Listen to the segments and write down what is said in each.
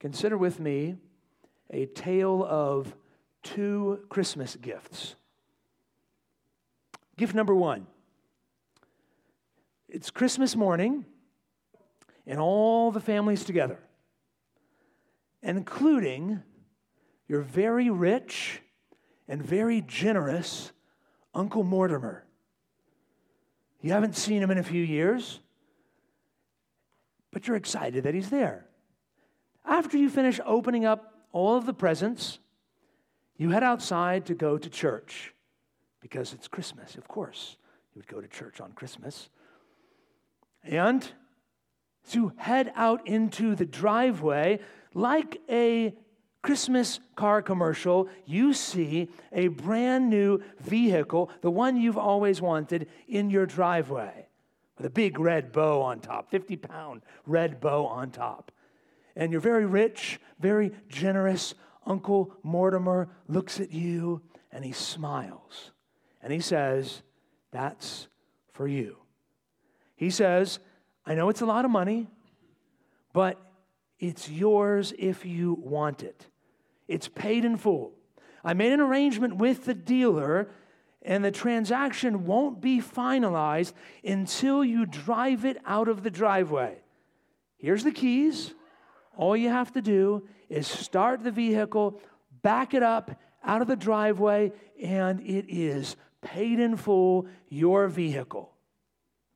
consider with me a tale of two Christmas gifts. Gift number one it's Christmas morning, and all the families together, including your very rich and very generous Uncle Mortimer. You haven't seen him in a few years, but you're excited that he's there. After you finish opening up all of the presents, you head outside to go to church because it's Christmas, of course. You would go to church on Christmas. And to head out into the driveway, like a Christmas car commercial, you see a brand new vehicle, the one you've always wanted, in your driveway with a big red bow on top, 50 pound red bow on top. And your very rich, very generous Uncle Mortimer looks at you and he smiles and he says, That's for you. He says, I know it's a lot of money, but it's yours if you want it. It's paid in full. I made an arrangement with the dealer, and the transaction won't be finalized until you drive it out of the driveway. Here's the keys. All you have to do is start the vehicle, back it up out of the driveway, and it is paid in full, your vehicle.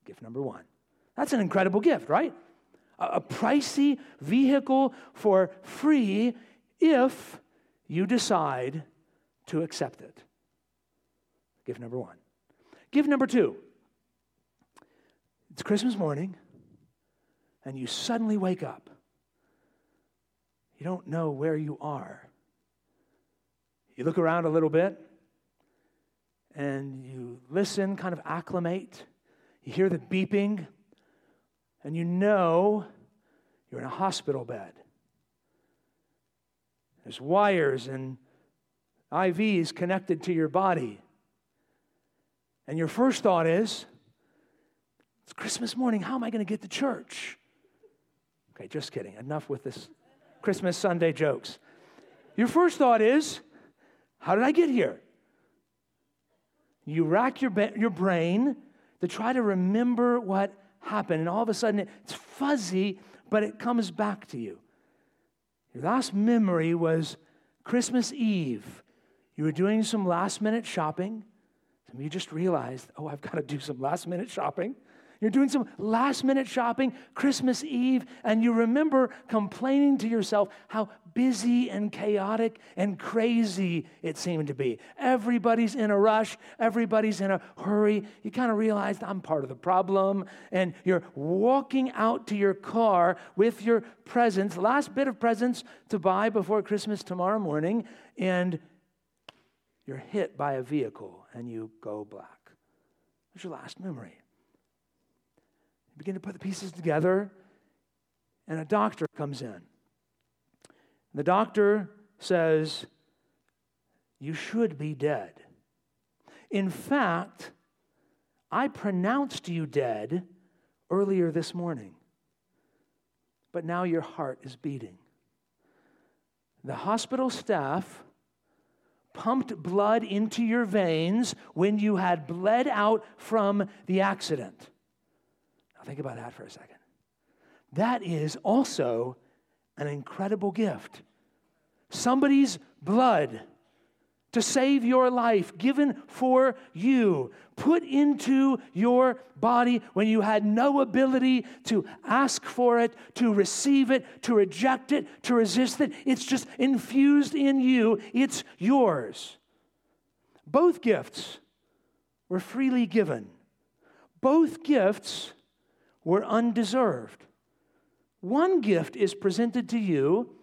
Gift number one. That's an incredible gift, right? A, pricey vehicle for free if you decide to accept it. Gift number one. Gift number two. It's Christmas morning, and you suddenly wake up. You don't know where you are. You look around a little bit, and you listen, kind of acclimate. You hear the beeping, and you know you're in a hospital bed. There's wires and IVs connected to your body. And your first thought is, it's Christmas morning. How am I going to get to church? Okay, just kidding. Enough with this Christmas Sunday jokes. Your first thought is, how did I get here? You rack your, your brain to try to remember what happened, and all of a sudden it's fuzzy, but it comes back to you. Your last memory was Christmas Eve. You were doing some last minute shopping. Of you just realized, oh, I've got to do some last minute shopping. You're doing some last minute shopping Christmas Eve, and you remember complaining to yourself how busy and chaotic and crazy it seemed to be. Everybody's in a rush, everybody's in a hurry. You kind of realized I'm part of the problem, and you're walking out to your car with your presents, last bit of presents to buy before Christmas tomorrow morning, and you're hit by a vehicle and you go black. That's your last memory. Begin to put the pieces together, and a doctor comes in. The doctor says, You should be dead. In fact, I pronounced you dead earlier this morning, but now your heart is beating. The hospital staff pumped blood into your veins when you had bled out from the accident. Think about that for a second. That is also an incredible gift. Somebody's blood to save your life, given for you, put into your body when you had no ability to ask for it, to receive it, to reject it, to resist it. It's just infused in you, it's yours. Both gifts were freely given. Both gifts were undeserved. One gift is presented to you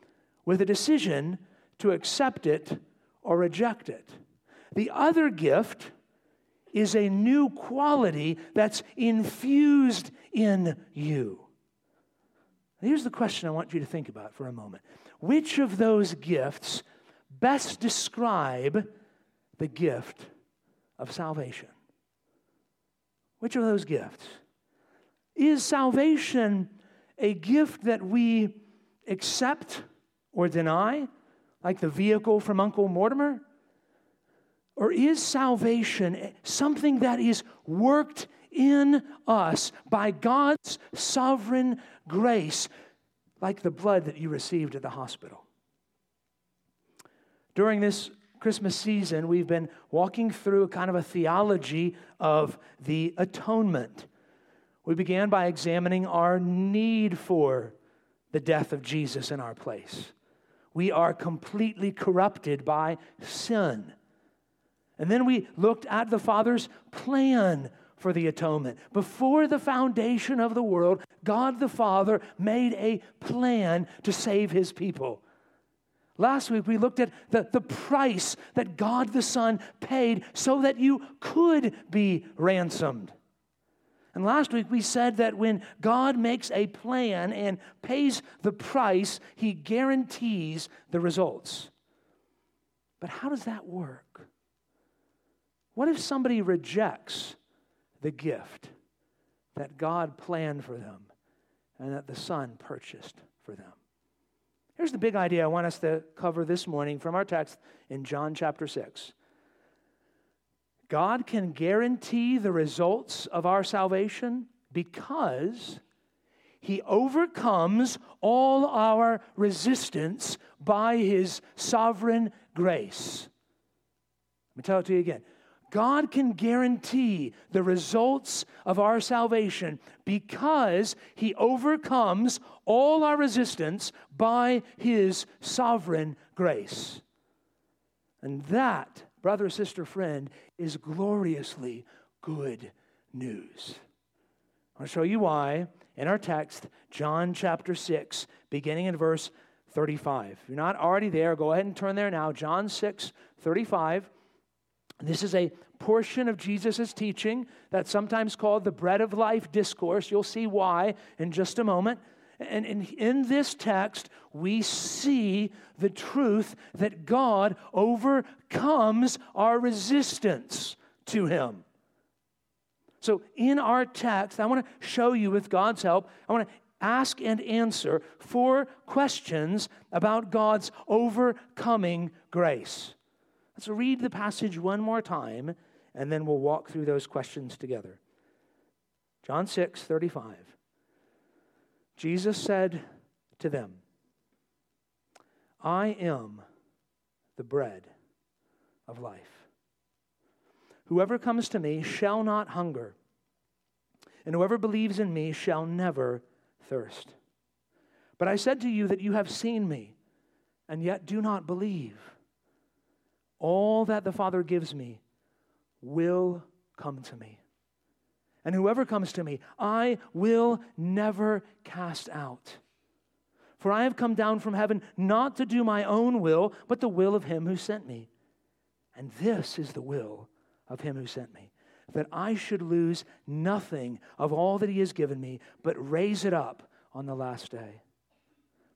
with a decision to accept it or reject it. The other gift is a new quality that's infused in you. Here's the question I want you to think about for a moment. Which of those gifts best describe the gift of salvation? Which of those gifts? Is salvation a gift that we accept or deny, like the vehicle from Uncle Mortimer? Or is salvation something that is worked in us by God's sovereign grace, like the blood that you received at the hospital? During this Christmas season, we've been walking through a kind of a theology of the atonement. We began by examining our need for the death of Jesus in our place. We are completely corrupted by sin. And then we looked at the Father's plan for the atonement. Before the foundation of the world, God the Father made a plan to save his people. Last week, we looked at the, the price that God the Son paid so that you could be ransomed. And last week, we said that when God makes a plan and pays the price, he guarantees the results. But how does that work? What if somebody rejects the gift that God planned for them and that the Son purchased for them? Here's the big idea I want us to cover this morning from our text in John chapter 6. God can guarantee the results of our salvation because he overcomes all our resistance by his sovereign grace. Let me tell it to you again. God can guarantee the results of our salvation because He overcomes all our resistance by His sovereign grace. And that, brother, sister, friend, is gloriously good news. I'll show you why in our text, John chapter 6, beginning in verse 35. If you're not already there, go ahead and turn there now. John 6, 35. This is a portion of Jesus' teaching that's sometimes called the bread of life discourse. You'll see why in just a moment. And in, this text, we see the truth that God overcomes our resistance to Him. So, in our text, I want to show you with God's help, I want to ask and answer four questions about God's overcoming grace. Let's read the passage one more time, and then we'll walk through those questions together. John 6 35. Jesus said to them, I am the bread of life. Whoever comes to me shall not hunger, and whoever believes in me shall never thirst. But I said to you that you have seen me, and yet do not believe. All that the Father gives me will come to me. And whoever comes to me, I will never cast out. For I have come down from heaven not to do my own will, but the will of him who sent me. And this is the will of him who sent me that I should lose nothing of all that he has given me, but raise it up on the last day.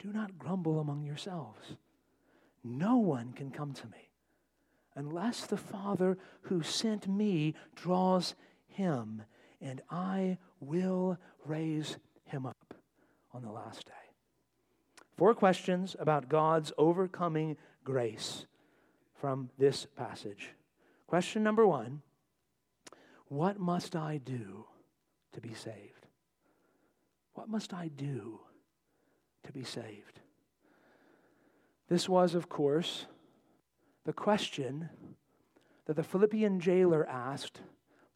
do not grumble among yourselves. No one can come to me unless the Father who sent me draws him, and I will raise him up on the last day. Four questions about God's overcoming grace from this passage. Question number one What must I do to be saved? What must I do to be saved? This was, of course, the question that the Philippian jailer asked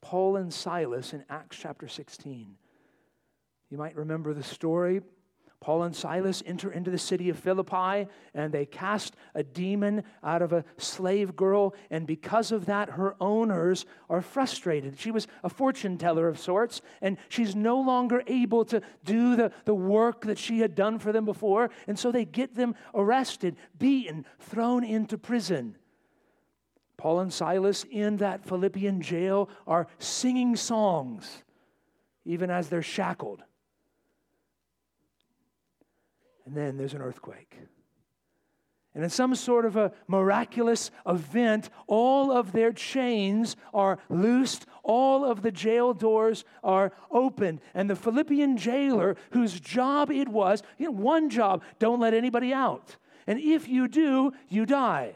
Paul and Silas in Acts chapter 16. You might remember the story. Paul and Silas enter into the city of Philippi and they cast a demon out of a slave girl. And because of that, her owners are frustrated. She was a fortune teller of sorts, and she's no longer able to do the, the work that she had done for them before. And so they get them arrested, beaten, thrown into prison. Paul and Silas in that Philippian jail are singing songs, even as they're shackled. And then there's an earthquake. And in some sort of a miraculous event, all of their chains are loosed, all of the jail doors are opened. And the Philippian jailer, whose job it was, you know, one job, don't let anybody out. And if you do, you die.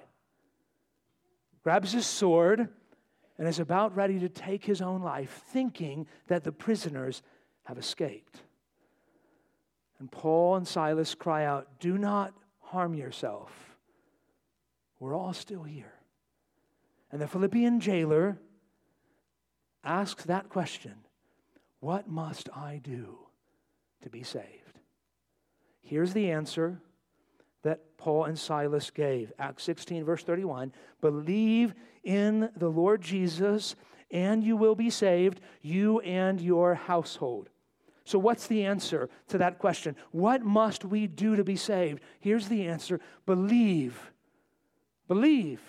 Grabs his sword and is about ready to take his own life, thinking that the prisoners have escaped. And Paul and Silas cry out, Do not harm yourself. We're all still here. And the Philippian jailer asks that question What must I do to be saved? Here's the answer that Paul and Silas gave. Acts 16, verse 31 Believe in the Lord Jesus, and you will be saved, you and your household. So, what's the answer to that question? What must we do to be saved? Here's the answer believe. Believe.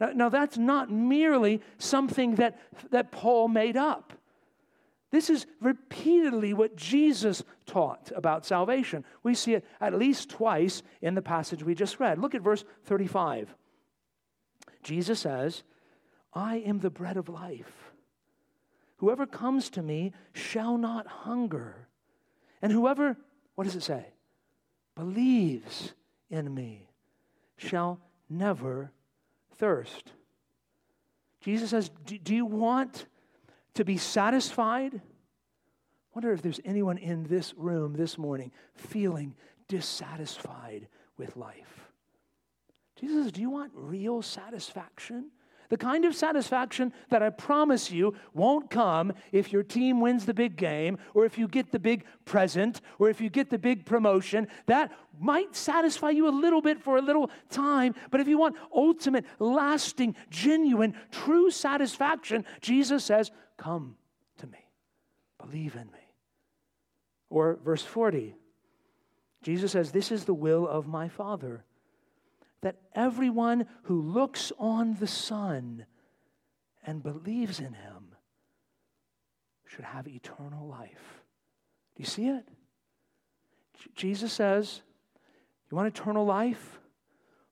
Now, now that's not merely something that, that Paul made up. This is repeatedly what Jesus taught about salvation. We see it at least twice in the passage we just read. Look at verse 35. Jesus says, I am the bread of life. Whoever comes to me shall not hunger. And whoever, what does it say? Believes in me shall never thirst. Jesus says, Do you want to be satisfied? I wonder if there's anyone in this room this morning feeling dissatisfied with life. Jesus Do you want real satisfaction? The kind of satisfaction that I promise you won't come if your team wins the big game or if you get the big present or if you get the big promotion. That might satisfy you a little bit for a little time, but if you want ultimate, lasting, genuine, true satisfaction, Jesus says, Come to me, believe in me. Or verse 40, Jesus says, This is the will of my Father that everyone who looks on the Son and believes in him should have eternal life. Do you see it? Jesus says, You want eternal life?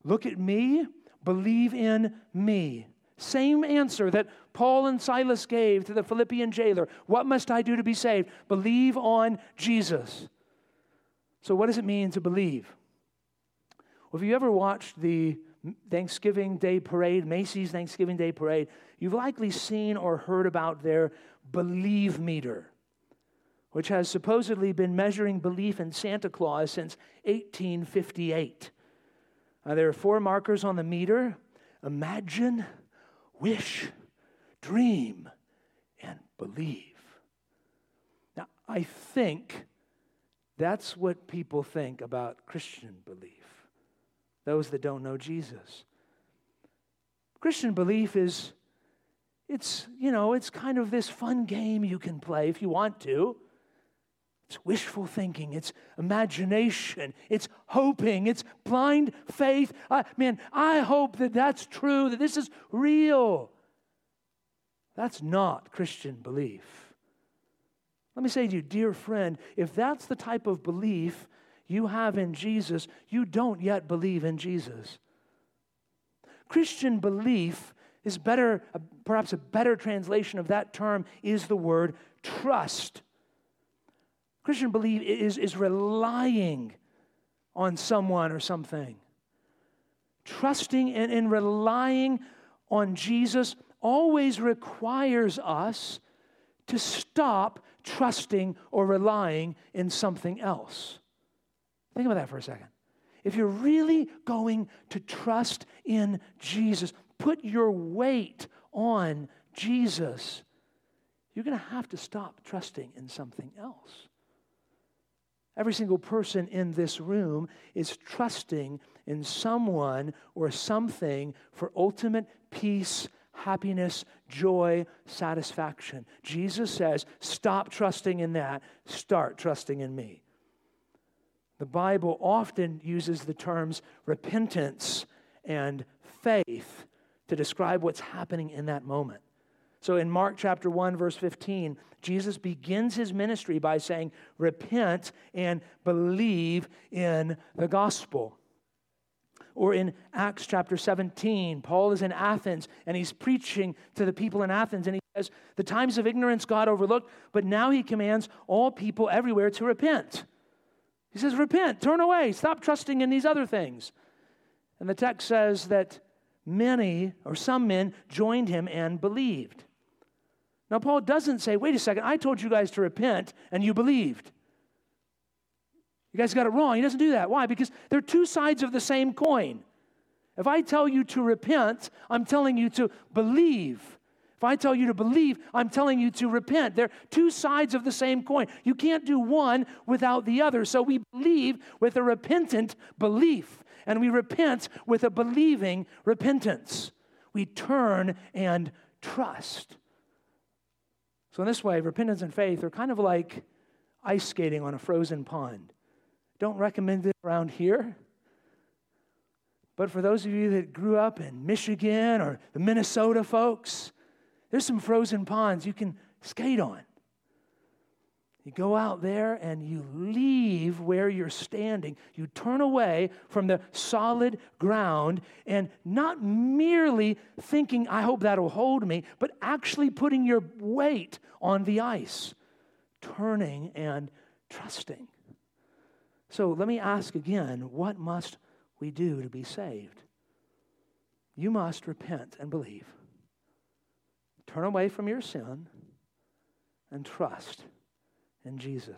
Look at me, believe in me. Same answer that Paul and Silas gave to the Philippian jailer. What must I do to be saved? Believe on Jesus. So, what does it mean to believe? Well, if you ever watched the Thanksgiving Day Parade, Macy's Thanksgiving Day Parade, you've likely seen or heard about their believe meter, which has supposedly been measuring belief in Santa Claus since 1858. Uh, there are four markers on the meter imagine, wish, dream, and believe. Now, I think that's what people think about Christian belief those that don't know Jesus. Christian belief is it's, you know, it's kind of this fun game you can play if you want to. It's wishful thinking, it's imagination, it's hoping, it's blind faith. I, man, I hope that that's true, that this is real. That's not Christian belief. Let me say to you, dear friend, if that's the type of belief you have in Jesus, you don't yet believe in Jesus. Christian belief is better, perhaps a better translation of that term is the word trust. Christian belief is, is relying on someone or something. Trusting and, and relying on Jesus always requires us to stop trusting or relying in something else. Think about that for a second. If you're really going to trust in Jesus, put your weight on Jesus, you're going to have to stop trusting in something else. Every single person in this room is trusting in someone or something for ultimate peace, happiness, joy, satisfaction. Jesus says, Stop trusting in that, start trusting in me. The Bible often uses the terms repentance and faith to describe what's happening in that moment. So in Mark chapter 1, verse 15, Jesus begins his ministry by saying, Repent and believe in the gospel. Or in Acts chapter 17, Paul is in Athens and he's preaching to the people in Athens and he says, The times of ignorance God overlooked, but now he commands all people everywhere to repent. He says, Repent, turn away, stop trusting in these other things. And the text says that many or some men joined him and believed. Now, Paul doesn't say, wait a second, I told you guys to repent and you believed. You guys got it wrong. He doesn't do that. Why? Because they're two sides of the same coin. If I tell you to repent, I'm telling you to believe. If I tell you to believe, I'm telling you to repent. They're two sides of the same coin. You can't do one without the other. So we believe with a repentant belief, and we repent with a believing repentance. We turn and trust. So, in this way, repentance and faith are kind of like ice skating on a frozen pond. Don't recommend it around here. But for those of you that grew up in Michigan or the Minnesota folks, there's some frozen ponds you can skate on. You go out there and you leave where you're standing. You turn away from the solid ground and not merely thinking, I hope that'll hold me, but actually putting your weight on the ice, turning and trusting. So let me ask again what must we do to be saved? You must repent and believe, turn away from your sin, and trust in Jesus.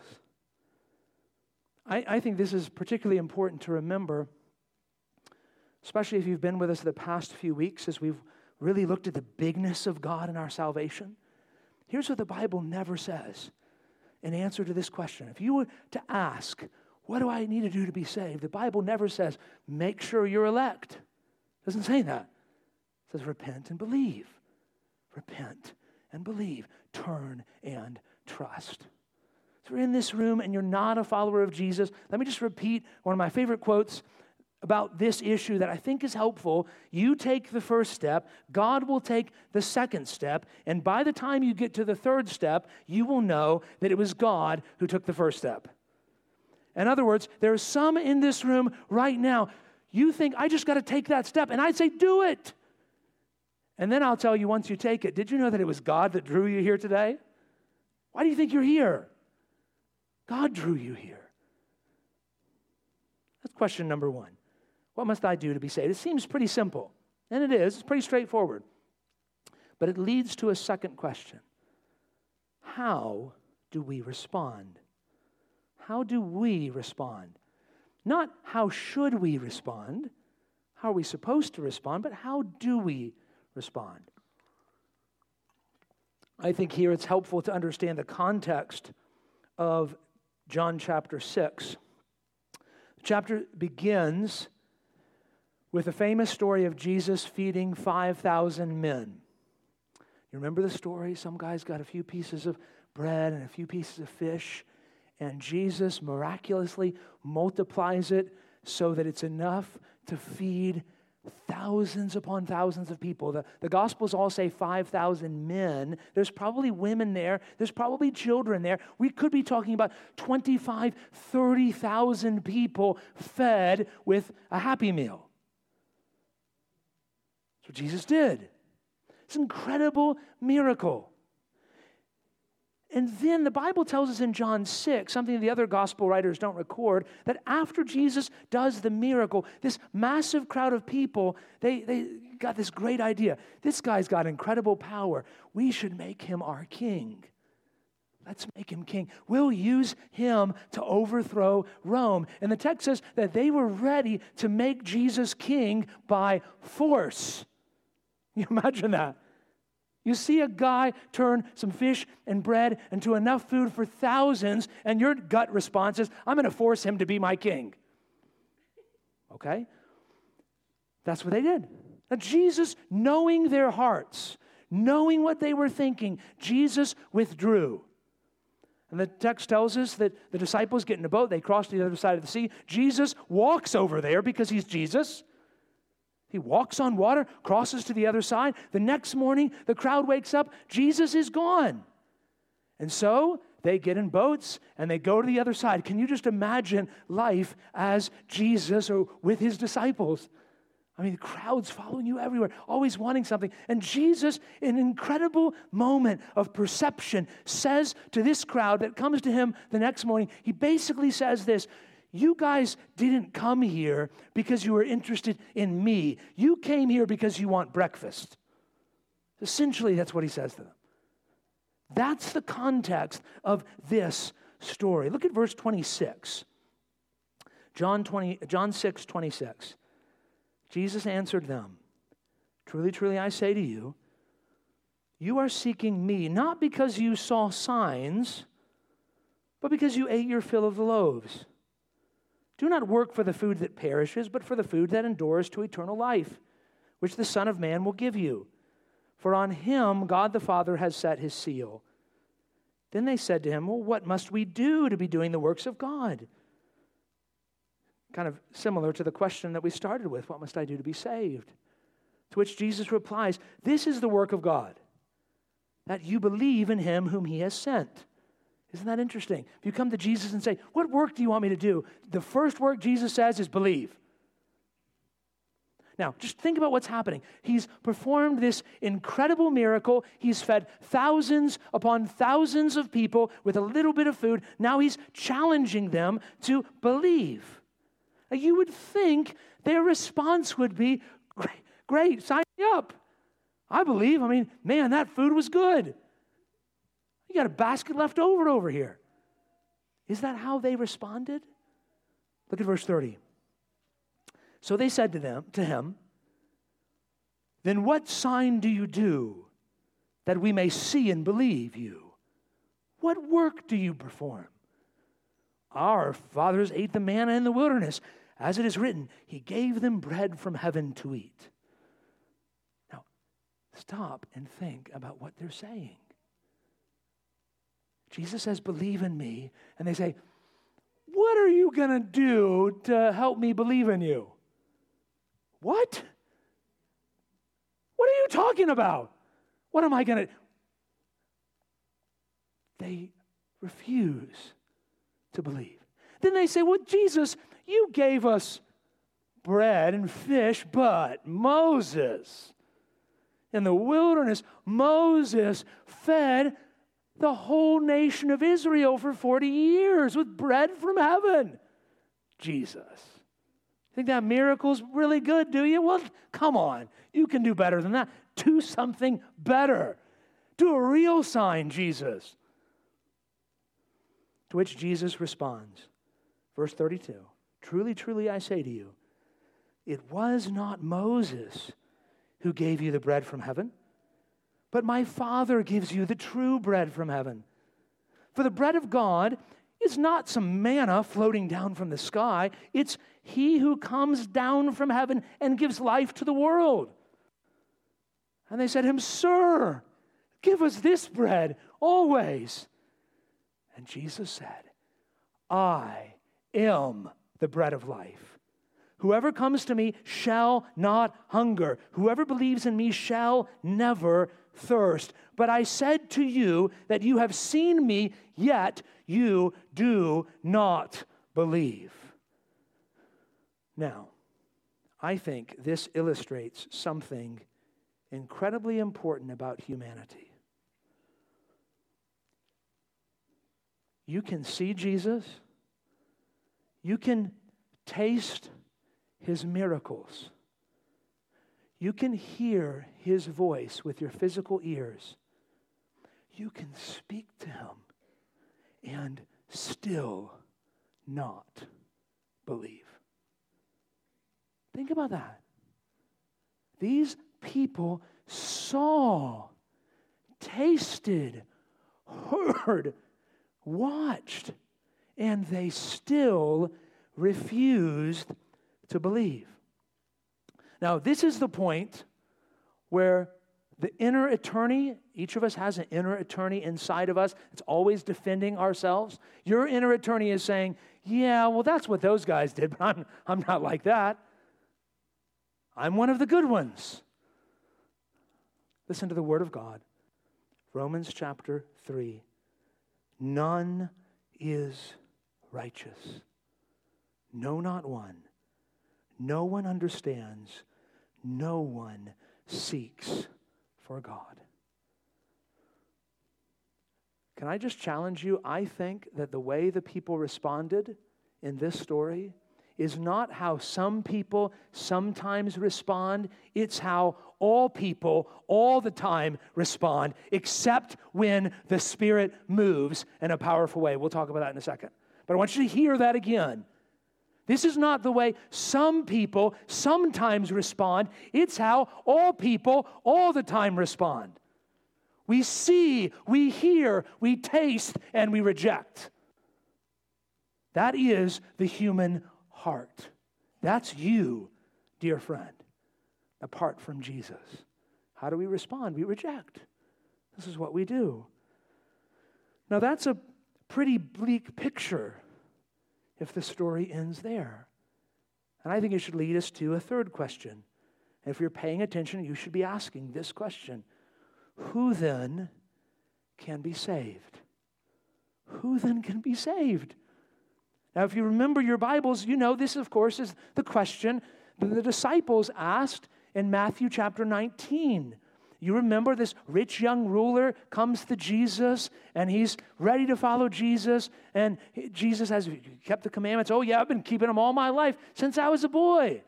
I, I think this is particularly important to remember, especially if you've been with us the past few weeks as we've really looked at the bigness of God and our salvation. Here's what the Bible never says in answer to this question. If you were to ask, what do I need to do to be saved? The Bible never says, make sure you're elect. It doesn't say that. It says, repent and believe. Repent and believe. Turn and trust. If you're in this room and you're not a follower of Jesus, let me just repeat one of my favorite quotes about this issue that I think is helpful. You take the first step, God will take the second step, and by the time you get to the third step, you will know that it was God who took the first step. In other words, there are some in this room right now, you think, I just got to take that step, and I'd say, do it. And then I'll tell you once you take it, did you know that it was God that drew you here today? Why do you think you're here? God drew you here. That's question number one. What must I do to be saved? It seems pretty simple, and it is. It's pretty straightforward. But it leads to a second question How do we respond? How do we respond? Not how should we respond, how are we supposed to respond, but how do we respond? I think here it's helpful to understand the context of John chapter 6. The chapter begins with a famous story of Jesus feeding 5,000 men. You remember the story? Some guys got a few pieces of bread and a few pieces of fish, and Jesus miraculously multiplies it so that it's enough to feed thousands upon thousands of people. The, the Gospels all say 5,000 men. There's probably women there. There's probably children there. We could be talking about 25, 30,000 people fed with a happy meal. That's what Jesus did. It's an incredible miracle. And then the Bible tells us in John 6, something the other gospel writers don't record, that after Jesus does the miracle, this massive crowd of people, they, they got this great idea. This guy's got incredible power. We should make him our king. Let's make him king. We'll use him to overthrow Rome. And the text says that they were ready to make Jesus king by force. You imagine that? You see a guy turn some fish and bread into enough food for thousands, and your gut response is, I'm going to force him to be my king. Okay? That's what they did. Now, Jesus, knowing their hearts, knowing what they were thinking, Jesus withdrew. And the text tells us that the disciples get in a boat, they cross to the other side of the sea. Jesus walks over there because he's Jesus. He walks on water, crosses to the other side. The next morning, the crowd wakes up, Jesus is gone. And so they get in boats and they go to the other side. Can you just imagine life as Jesus or with his disciples? I mean, the crowds following you everywhere, always wanting something. And Jesus, in an incredible moment of perception, says to this crowd that comes to him the next morning, he basically says this You guys didn't come here because you were interested in me. You came here because you want breakfast. Essentially, that's what he says to them. That's the context of this story. Look at verse 26. John, 20, John 6, 26. Jesus answered them Truly, truly, I say to you, you are seeking me not because you saw signs, but because you ate your fill of the loaves. Do not work for the food that perishes, but for the food that endures to eternal life, which the Son of Man will give you. For on him God the Father has set his seal. Then they said to him, Well, what must we do to be doing the works of God? kind of similar to the question that we started with what must I do to be saved? To which Jesus replies, This is the work of God, that you believe in him whom he has sent. Isn't that interesting? If you come to Jesus and say, What work do you want me to do? The first work Jesus says is believe. Now, just think about what's happening. He's performed this incredible miracle. He's fed thousands upon thousands of people with a little bit of food. Now he's challenging them to believe. You would think their response would be, great, great, sign me up. I believe. I mean, man, that food was good. You got a basket left over over here. Is that how they responded? Look at verse 30. So they said to them, to him, Then what sign do you do that we may see and believe you? What work do you perform? Our fathers ate the manna in the wilderness. As it is written, He gave them bread from heaven to eat. Now, stop and think about what they're saying. Jesus says, Believe in me. And they say, What are you going to do to help me believe in you? What? What are you talking about? What am I going to. They refuse to believe. Then they say, Well, Jesus, you gave us bread and fish, but Moses, in the wilderness, Moses fed the whole nation of Israel for 40 years with bread from heaven. Jesus. Think that miracle's really good, do you? Well, come on. You can do better than that. Do something better. Do a real sign, Jesus. To which Jesus responds Verse 32 Truly, truly, I say to you, it was not Moses who gave you the bread from heaven, but my Father gives you the true bread from heaven. For the bread of God is not some manna floating down from the sky, it's He who comes down from heaven and gives life to the world. And they said to him, Sir, give us this bread always. And Jesus said, I am the bread of life. Whoever comes to me shall not hunger. Whoever believes in me shall never thirst. But I said to you that you have seen me, yet you do not believe. Now, I think this illustrates something incredibly important about humanity. You can see Jesus you can taste his miracles. You can hear his voice with your physical ears. You can speak to him and still not believe. Think about that. These people saw tasted, heard, watched, and they still refused to believe. Now, this is the point where the inner attorney, each of us has an inner attorney inside of us. It's always defending ourselves. Your inner attorney is saying, Yeah, well, that's what those guys did, but I'm, I'm not like that. I'm one of the good ones. Listen to the word of God. Romans chapter 3. None is righteous. No, not one. No one understands. No one seeks for God. Can I just challenge you? I think that the way the people responded in this story is not how some people sometimes respond, it's how all people all the time respond, except when the Spirit moves in a powerful way. We'll talk about that in a second. But I want you to hear that again. This is not the way some people sometimes respond, it's how all people all the time respond. We see, we hear, we taste, and we reject. That is the human heart. That's you, dear friend, apart from Jesus. How do we respond? We reject. This is what we do. Now, that's a pretty bleak picture if the story ends there. And I think it should lead us to a third question. If you're paying attention, you should be asking this question Who then can be saved? Who then can be saved? Now, if you remember your Bibles, you know this, of course, is the question that the disciples asked in Matthew chapter 19. You remember this rich young ruler comes to Jesus and he's ready to follow Jesus. And Jesus has kept the commandments. Oh, yeah, I've been keeping them all my life since I was a boy.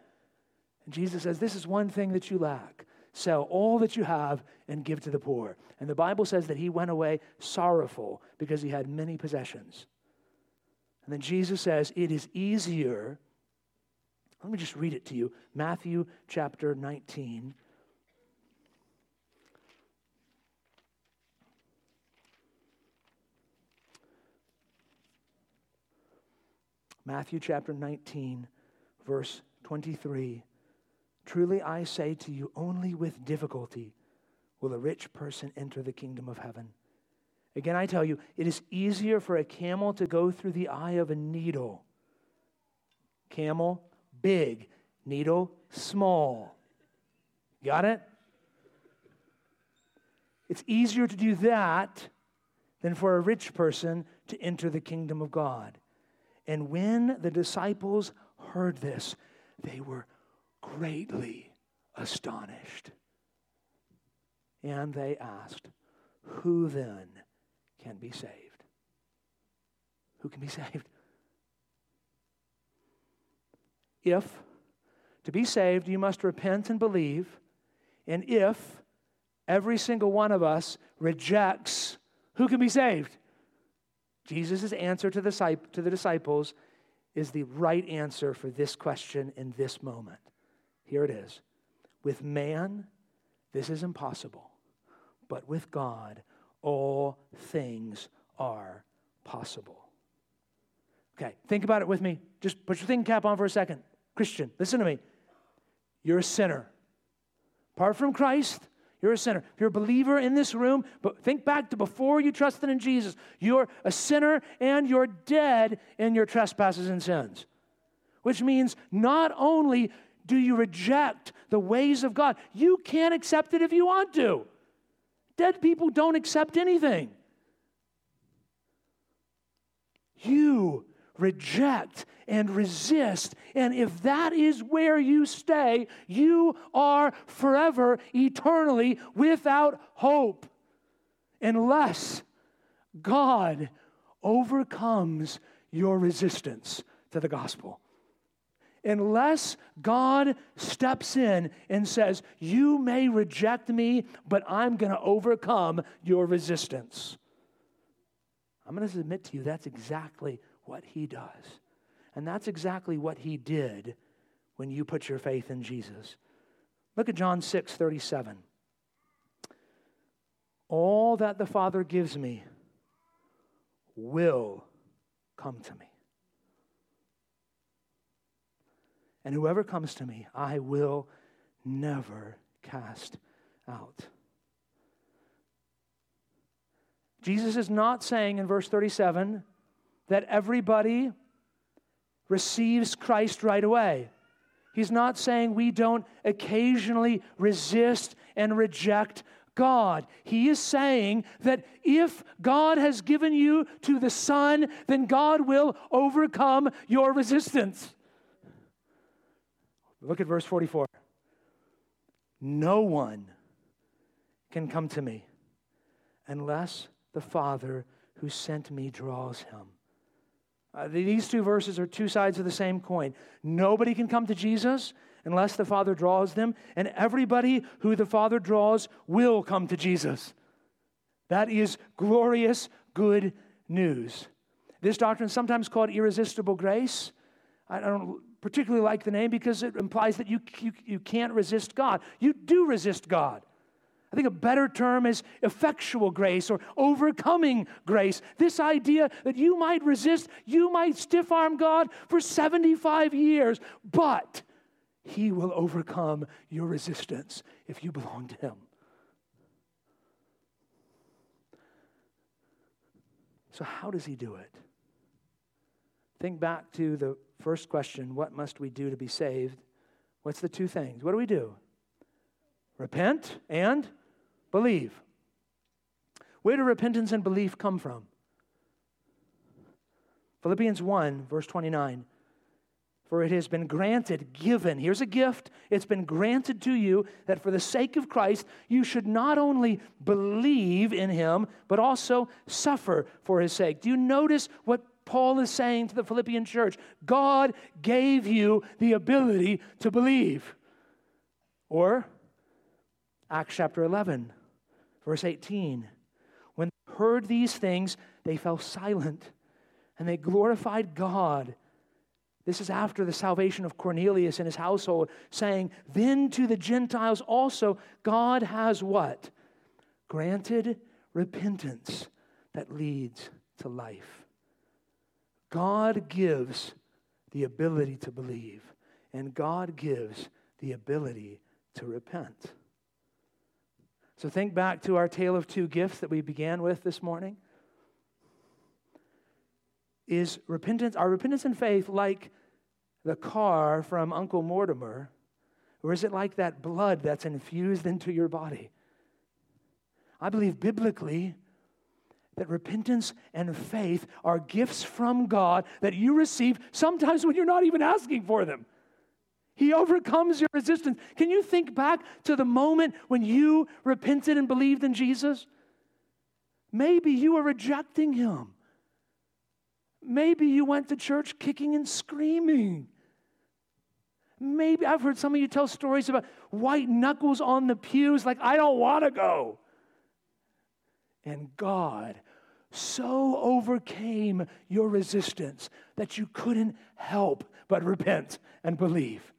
And Jesus says, This is one thing that you lack. Sell all that you have and give to the poor. And the Bible says that he went away sorrowful because he had many possessions. And then Jesus says, It is easier. Let me just read it to you Matthew chapter 19. Matthew chapter 19, verse 23. Truly I say to you, only with difficulty will a rich person enter the kingdom of heaven. Again, I tell you, it is easier for a camel to go through the eye of a needle. Camel, big. Needle, small. Got it? It's easier to do that than for a rich person to enter the kingdom of God. And when the disciples heard this, they were greatly astonished. And they asked, Who then can be saved. Who can be saved? If to be saved you must repent and believe, and if every single one of us rejects, who can be saved? Jesus' answer to the, to the disciples is the right answer for this question in this moment. Here it is. With man, this is impossible, but with God, all things are possible. Okay, think about it with me. Just put your thinking cap on for a second. Christian, listen to me. You're a sinner. Apart from Christ, you're a sinner. If you're a believer in this room, but think back to before you trusted in Jesus, you're a sinner and you're dead in your trespasses and sins. Which means not only do you reject the ways of God, you can't accept it if you want to. Dead people don't accept anything. You reject and resist. And if that is where you stay, you are forever, eternally without hope. Unless God overcomes your resistance to the gospel unless God steps in and says, You may reject me, but I'm going to overcome your resistance. I'm going to submit to you that's exactly what he does. And that's exactly what he did when you put your faith in Jesus. Look at John 6 37. All that the Father gives me will come to me. And whoever comes to me, I will never cast out. Jesus is not saying in verse 37 that everybody receives Christ right away. He's not saying we don't occasionally resist and reject God. He is saying that if God has given you to the Son, then God will overcome your resistance. Look at verse 44. No one can come to me unless the Father who sent me draws him. Uh, these two verses are two sides of the same coin. Nobody can come to Jesus unless the Father draws them, and everybody who the Father draws will come to Jesus. That is glorious, good news. This doctrine is sometimes called irresistible grace. I don't particularly like the name because it implies that you, you, you can't resist God. You do resist God. I think a better term is effectual grace or overcoming grace. This idea that you might resist, you might stiff arm God for 75 years, but He will overcome your resistance if you belong to Him. So, how does He do it? Think back to the first question what must we do to be saved? What's the two things? What do we do? Repent and Believe. Where do repentance and belief come from? Philippians 1, verse 29. For it has been granted, given, here's a gift, it's been granted to you that for the sake of Christ, you should not only believe in him, but also suffer for his sake. Do you notice what Paul is saying to the Philippian church? God gave you the ability to believe. Or, Acts chapter 11. Verse 18 When they heard these things, they fell silent and they glorified God. This is after the salvation of Cornelius and his household, saying, Then to the Gentiles also, God has what? Granted repentance that leads to life. God gives the ability to believe, and God gives the ability to repent. So think back to our tale of two gifts that we began with this morning. Is repentance, our repentance and faith like the car from Uncle Mortimer, or is it like that blood that's infused into your body? I believe biblically that repentance and faith are gifts from God that you receive sometimes when you're not even asking for them. He overcomes your resistance. Can you think back to the moment when you repented and believed in Jesus? Maybe you were rejecting him. Maybe you went to church kicking and screaming. Maybe I've heard some of you tell stories about white knuckles on the pews, like, I don't want to go. And God so overcame your resistance that you couldn't help but repent and believe.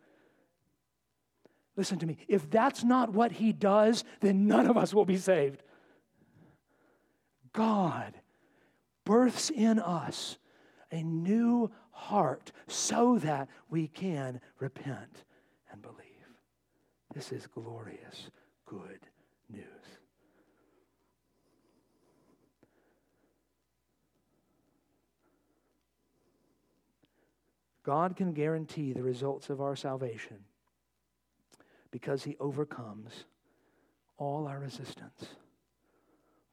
Listen to me. If that's not what he does, then none of us will be saved. God births in us a new heart so that we can repent and believe. This is glorious, good news. God can guarantee the results of our salvation because he overcomes all our resistance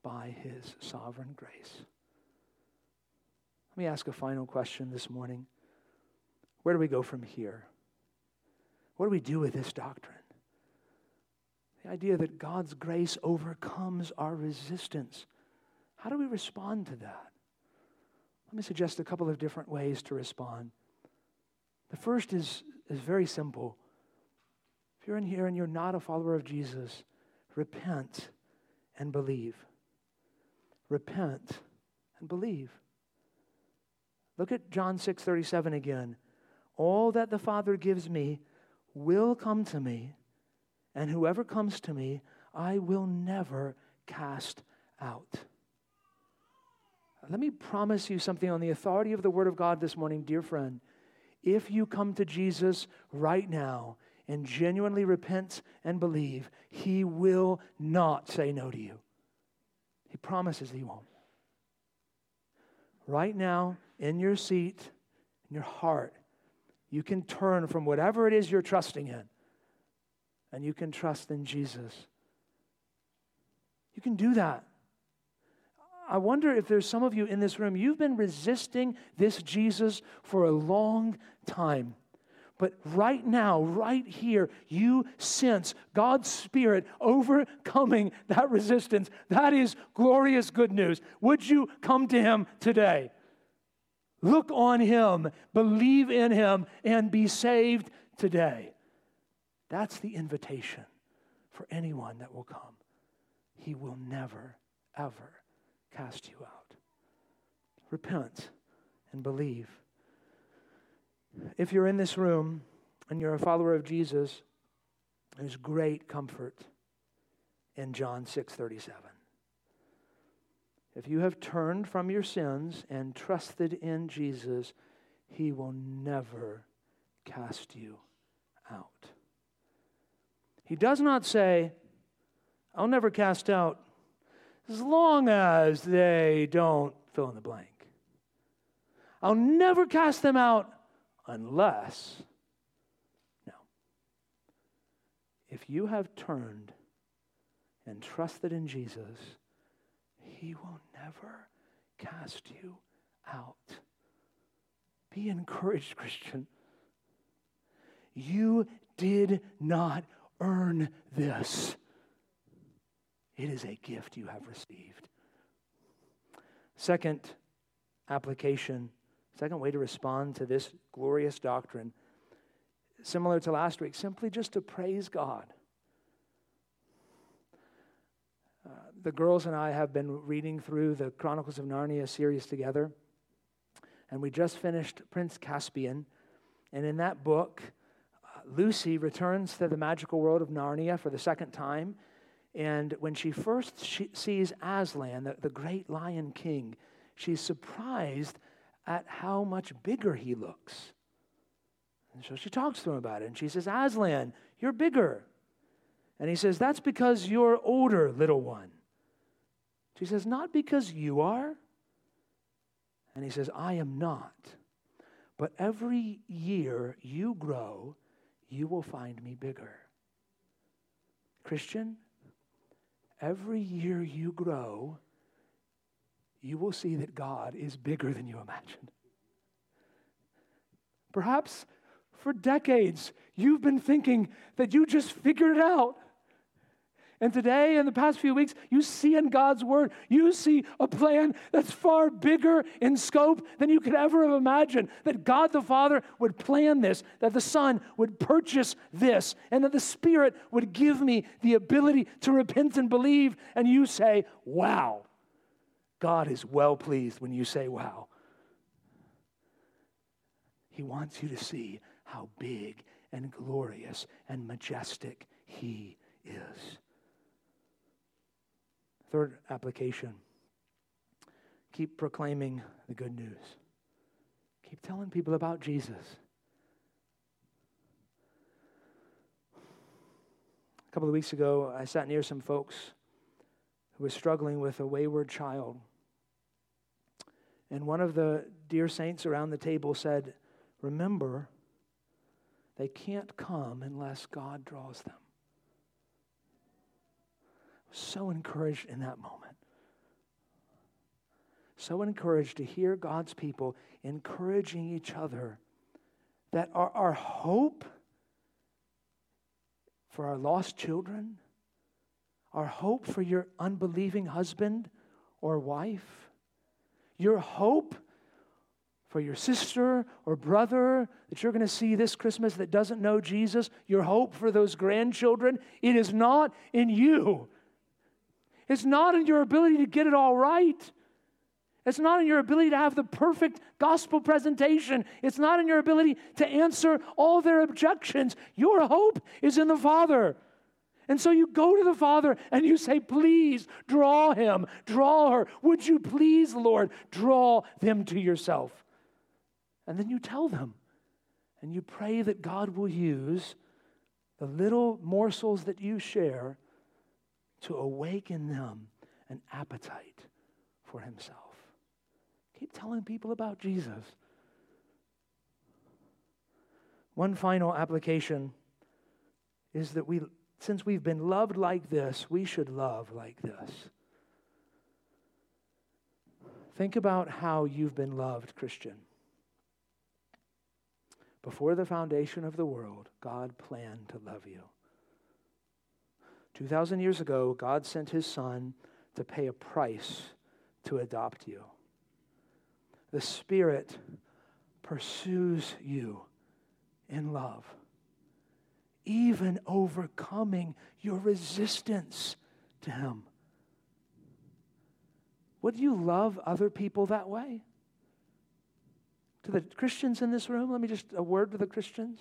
by his sovereign grace. Let me ask a final question this morning. Where do we go from here? What do we do with this doctrine? The idea that God's grace overcomes our resistance. How do we respond to that? Let me suggest a couple of different ways to respond. The first is, is very simple you're in here and you're not a follower of Jesus, repent and believe. Repent and believe. Look at John 6 37 again. All that the Father gives me will come to me, and whoever comes to me, I will never cast out. Let me promise you something on the authority of the Word of God this morning, dear friend. If you come to Jesus right now and genuinely repent and believe, He will not say no to you. He promises He won't. Right now, in your seat, in your heart, you can turn from whatever it is you're trusting in and you can trust in Jesus. You can do that. I wonder if there's some of you in this room, you've been resisting this Jesus for a long time. But right now, right here, you sense God's Spirit overcoming that resistance. That is glorious good news. Would you come to Him today? Look on Him, believe in Him, and be saved today. That's the invitation for anyone that will come. He will never, ever cast you out. Repent and believe. If you're in this room and you're a follower of Jesus, there's great comfort in John 6:37. If you have turned from your sins and trusted in Jesus, he will never cast you out. He does not say, I'll never cast out as long as they don't fill in the blank. I'll never cast them out unless, no. If you have turned and trusted in Jesus, He will never cast you out. Be encouraged, Christian. You did not earn this. It is a gift you have received. Second application, second way to respond to this glorious doctrine, similar to last week, simply just to praise God. Uh, the girls and I have been reading through the Chronicles of Narnia series together, and we just finished Prince Caspian. And in that book, uh, Lucy returns to the magical world of Narnia for the second time and when she first she sees Aslan, the, the great lion king, she's surprised at how much bigger he looks. And so she talks to him about it. And she says, Aslan, you're bigger. And he says, That's because you're older, little one. She says, Not because you are. And he says, I am not. But every year you grow, you will find me bigger. Christian, every year you grow, you will see that God is bigger than you imagined. Perhaps for decades, you've been thinking that you just figured it out. And today, in the past few weeks, you see in God's Word, you see a plan that's far bigger in scope than you could ever have imagined. That God the Father would plan this, that the Son would purchase this, and that the Spirit would give me the ability to repent and believe. And you say, Wow. God is well pleased when you say, Wow. He wants you to see how big and glorious and majestic He is. Third application keep proclaiming the good news, keep telling people about Jesus. A couple of weeks ago, I sat near some folks who were struggling with a wayward child. And one of the dear saints around the table said, Remember, they can't come unless God draws them so encouraged in that moment. So encouraged to hear God's people encouraging each other that our, our hope for our lost children, our hope for your unbelieving husband or wife, your hope for your sister or brother that you're going to see this Christmas that doesn't know Jesus, your hope for those grandchildren, it is not in you. It's not in your ability to get it all right. It's not in your ability to have the perfect gospel presentation. It's not in your ability to answer all their objections. Your hope is in the Father. And so you go to the Father and you say, Please draw him, draw her. Would you please, Lord, draw them to yourself? And then you tell them. And you pray that God will use the little morsels that you share to awaken them an appetite for Himself. Keep telling people about Jesus. One final application is that we, since we've been loved like this, we should love like this. Think about how you've been loved, Christian. Before the foundation of the world, God planned to love you. 2,000 years ago, God sent his son to pay a price to adopt you. The Spirit pursues you in love, even overcoming your resistance to him. Would you love other people that way? To the Christians in this room, let me just a word to the Christians.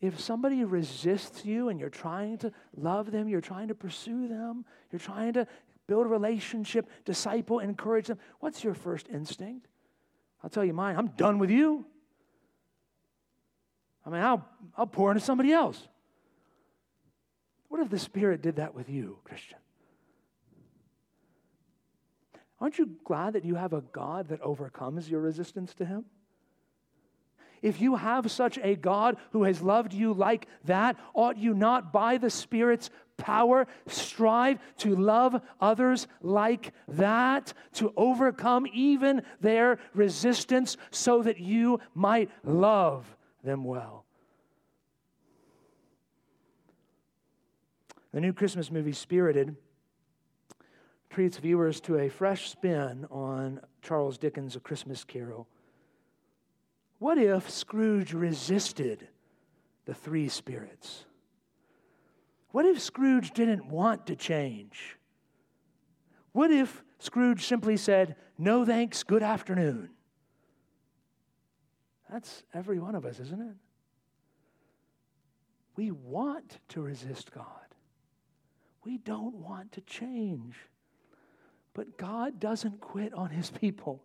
If somebody resists you and you're trying to love them, you're trying to pursue them, you're trying to build a relationship, disciple, encourage them, what's your first instinct? I'll tell you mine. I'm done with you. I mean, I'll, I'll pour into somebody else. What if the Spirit did that with you, Christian? Aren't you glad that you have a God that overcomes your resistance to Him? If you have such a God who has loved you like that, ought you not, by the Spirit's power, strive to love others like that, to overcome even their resistance so that you might love them well? The new Christmas movie, Spirited, treats viewers to a fresh spin on Charles Dickens' A Christmas Carol. What if Scrooge resisted the three spirits? What if Scrooge didn't want to change? What if Scrooge simply said, No thanks, good afternoon? That's every one of us, isn't it? We want to resist God. We don't want to change. But God doesn't quit on his people.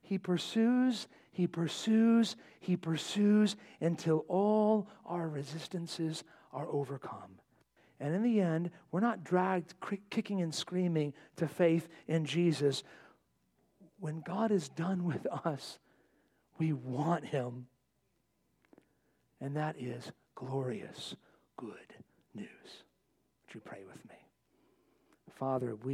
He pursues, he pursues, he pursues until all our resistances are overcome. And in the end, we're not dragged kicking and screaming to faith in Jesus. When God is done with us, we want him. And that is glorious, good news. Would you pray with me? Father, we